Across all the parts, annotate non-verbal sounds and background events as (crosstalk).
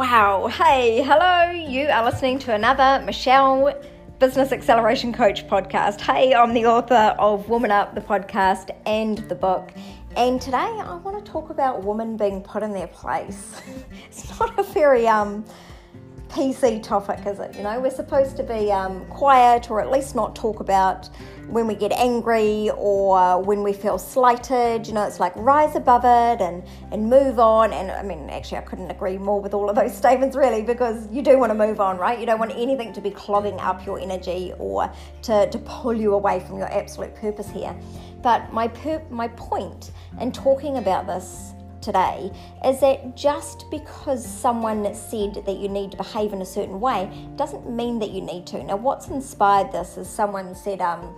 Wow. Hey, hello. You are listening to another Michelle Business Acceleration Coach podcast. Hey, I'm the author of Woman Up, the podcast, and the book. And today I want to talk about women being put in their place. (laughs) it's not a very um, PC topic, is it? You know, we're supposed to be um, quiet or at least not talk about when we get angry or when we feel slighted. You know, it's like rise above it and, and move on. And I mean, actually, I couldn't agree more with all of those (laughs) statements, really, because you do want to move on, right? You don't want anything to be clogging up your energy or to, to pull you away from your absolute purpose here. But my, per- my point in talking about this today is that just because someone said that you need to behave in a certain way doesn't mean that you need to. Now, what's inspired this is someone said, um,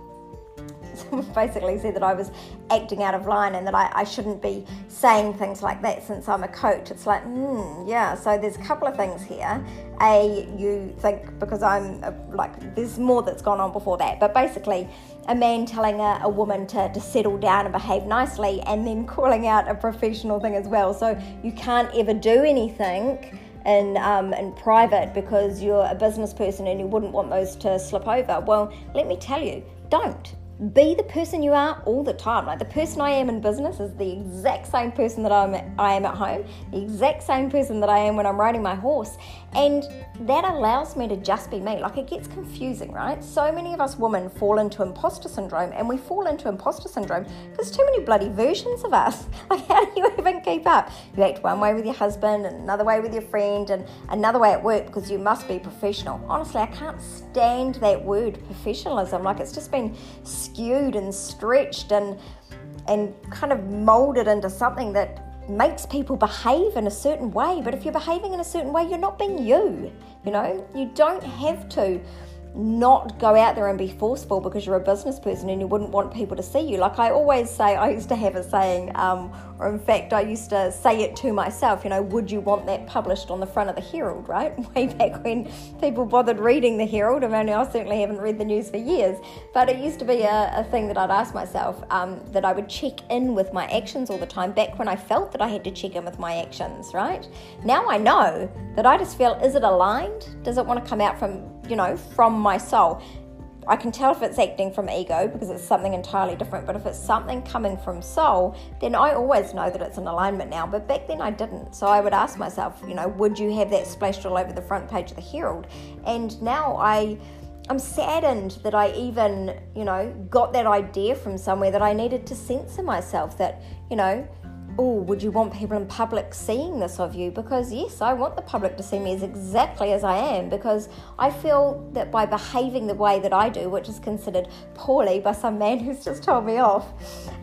(laughs) basically said that I was acting out of line and that I, I shouldn't be saying things like that since I'm a coach. It's like, hmm, yeah. So there's a couple of things here. A, you think because I'm a, like, there's more that's gone on before that, but basically, a man telling a, a woman to, to settle down and behave nicely, and then calling out a professional thing as well. So you can't ever do anything in, um, in private because you're a business person and you wouldn't want those to slip over. Well, let me tell you, don't be the person you are all the time. Like the person I am in business is the exact same person that I'm I am at home, the exact same person that I am when I'm riding my horse. And that allows me to just be me. Like it gets confusing, right? So many of us women fall into imposter syndrome and we fall into imposter syndrome because too many bloody versions of us. (laughs) Like how do you even keep up? You act one way with your husband and another way with your friend and another way at work because you must be professional. Honestly, I can't stand that word professionalism. Like it's just been skewed and stretched and and kind of molded into something that makes people behave in a certain way. But if you're behaving in a certain way, you're not being you. You know, you don't have to not go out there and be forceful because you're a business person and you wouldn't want people to see you. Like I always say, I used to have a saying, um, or in fact, I used to say it to myself, you know, would you want that published on the front of the Herald, right? (laughs) Way back when people bothered reading the Herald. I mean, I certainly haven't read the news for years, but it used to be a, a thing that I'd ask myself um, that I would check in with my actions all the time back when I felt that I had to check in with my actions, right? Now I know that I just feel, is it aligned? Does it want to come out from you know, from my soul. I can tell if it's acting from ego because it's something entirely different, but if it's something coming from soul, then I always know that it's in alignment now. But back then I didn't. So I would ask myself, you know, would you have that splashed all over the front page of the Herald? And now I. I'm saddened that I even, you know, got that idea from somewhere that I needed to censor myself that, you know, oh, would you want people in public seeing this of you? Because yes, I want the public to see me as exactly as I am because I feel that by behaving the way that I do, which is considered poorly by some man (laughs) who's just told me off,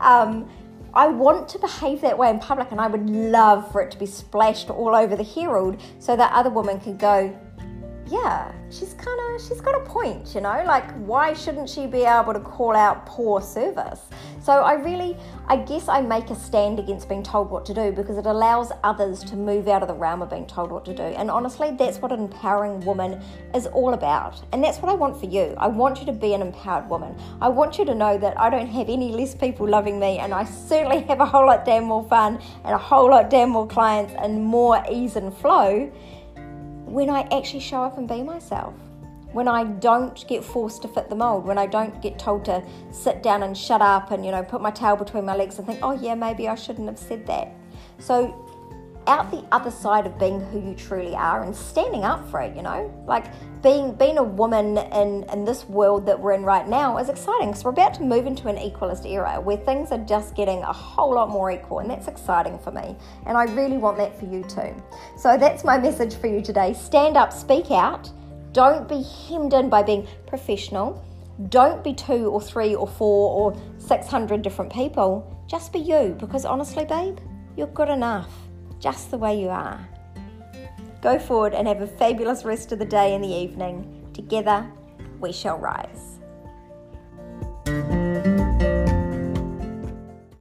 um, I want to behave that way in public and I would love for it to be splashed all over the Herald so that other women could go, yeah, she's kind of she's got a point, you know. Like, why shouldn't she be able to call out poor service? So I really, I guess, I make a stand against being told what to do because it allows others to move out of the realm of being told what to do. And honestly, that's what an empowering woman is all about. And that's what I want for you. I want you to be an empowered woman. I want you to know that I don't have any less people loving me, and I certainly (laughs) have a whole lot damn more fun and a whole lot damn more clients and more ease and flow when I actually show up and be myself. When I don't get forced to fit the mold, when I don't get told to sit down and shut up and, you know, put my tail between my legs and think, oh, yeah, maybe I shouldn't have said that. So out the other side of being who you truly are and standing up for it, you know? Like being being a woman in, in this world that we're in right now is exciting because we're about to move into an equalist era where things are just getting a whole lot more equal and that's exciting for me. And I really want that for you too. So that's my message for you today. Stand up, speak out. Don't be hemmed in by being professional. Don't be two or three or four or 600 different people. Just be you because honestly, babe, you're good enough just the way you are. Go forward and have a fabulous rest of the day and the evening. Together, we shall rise.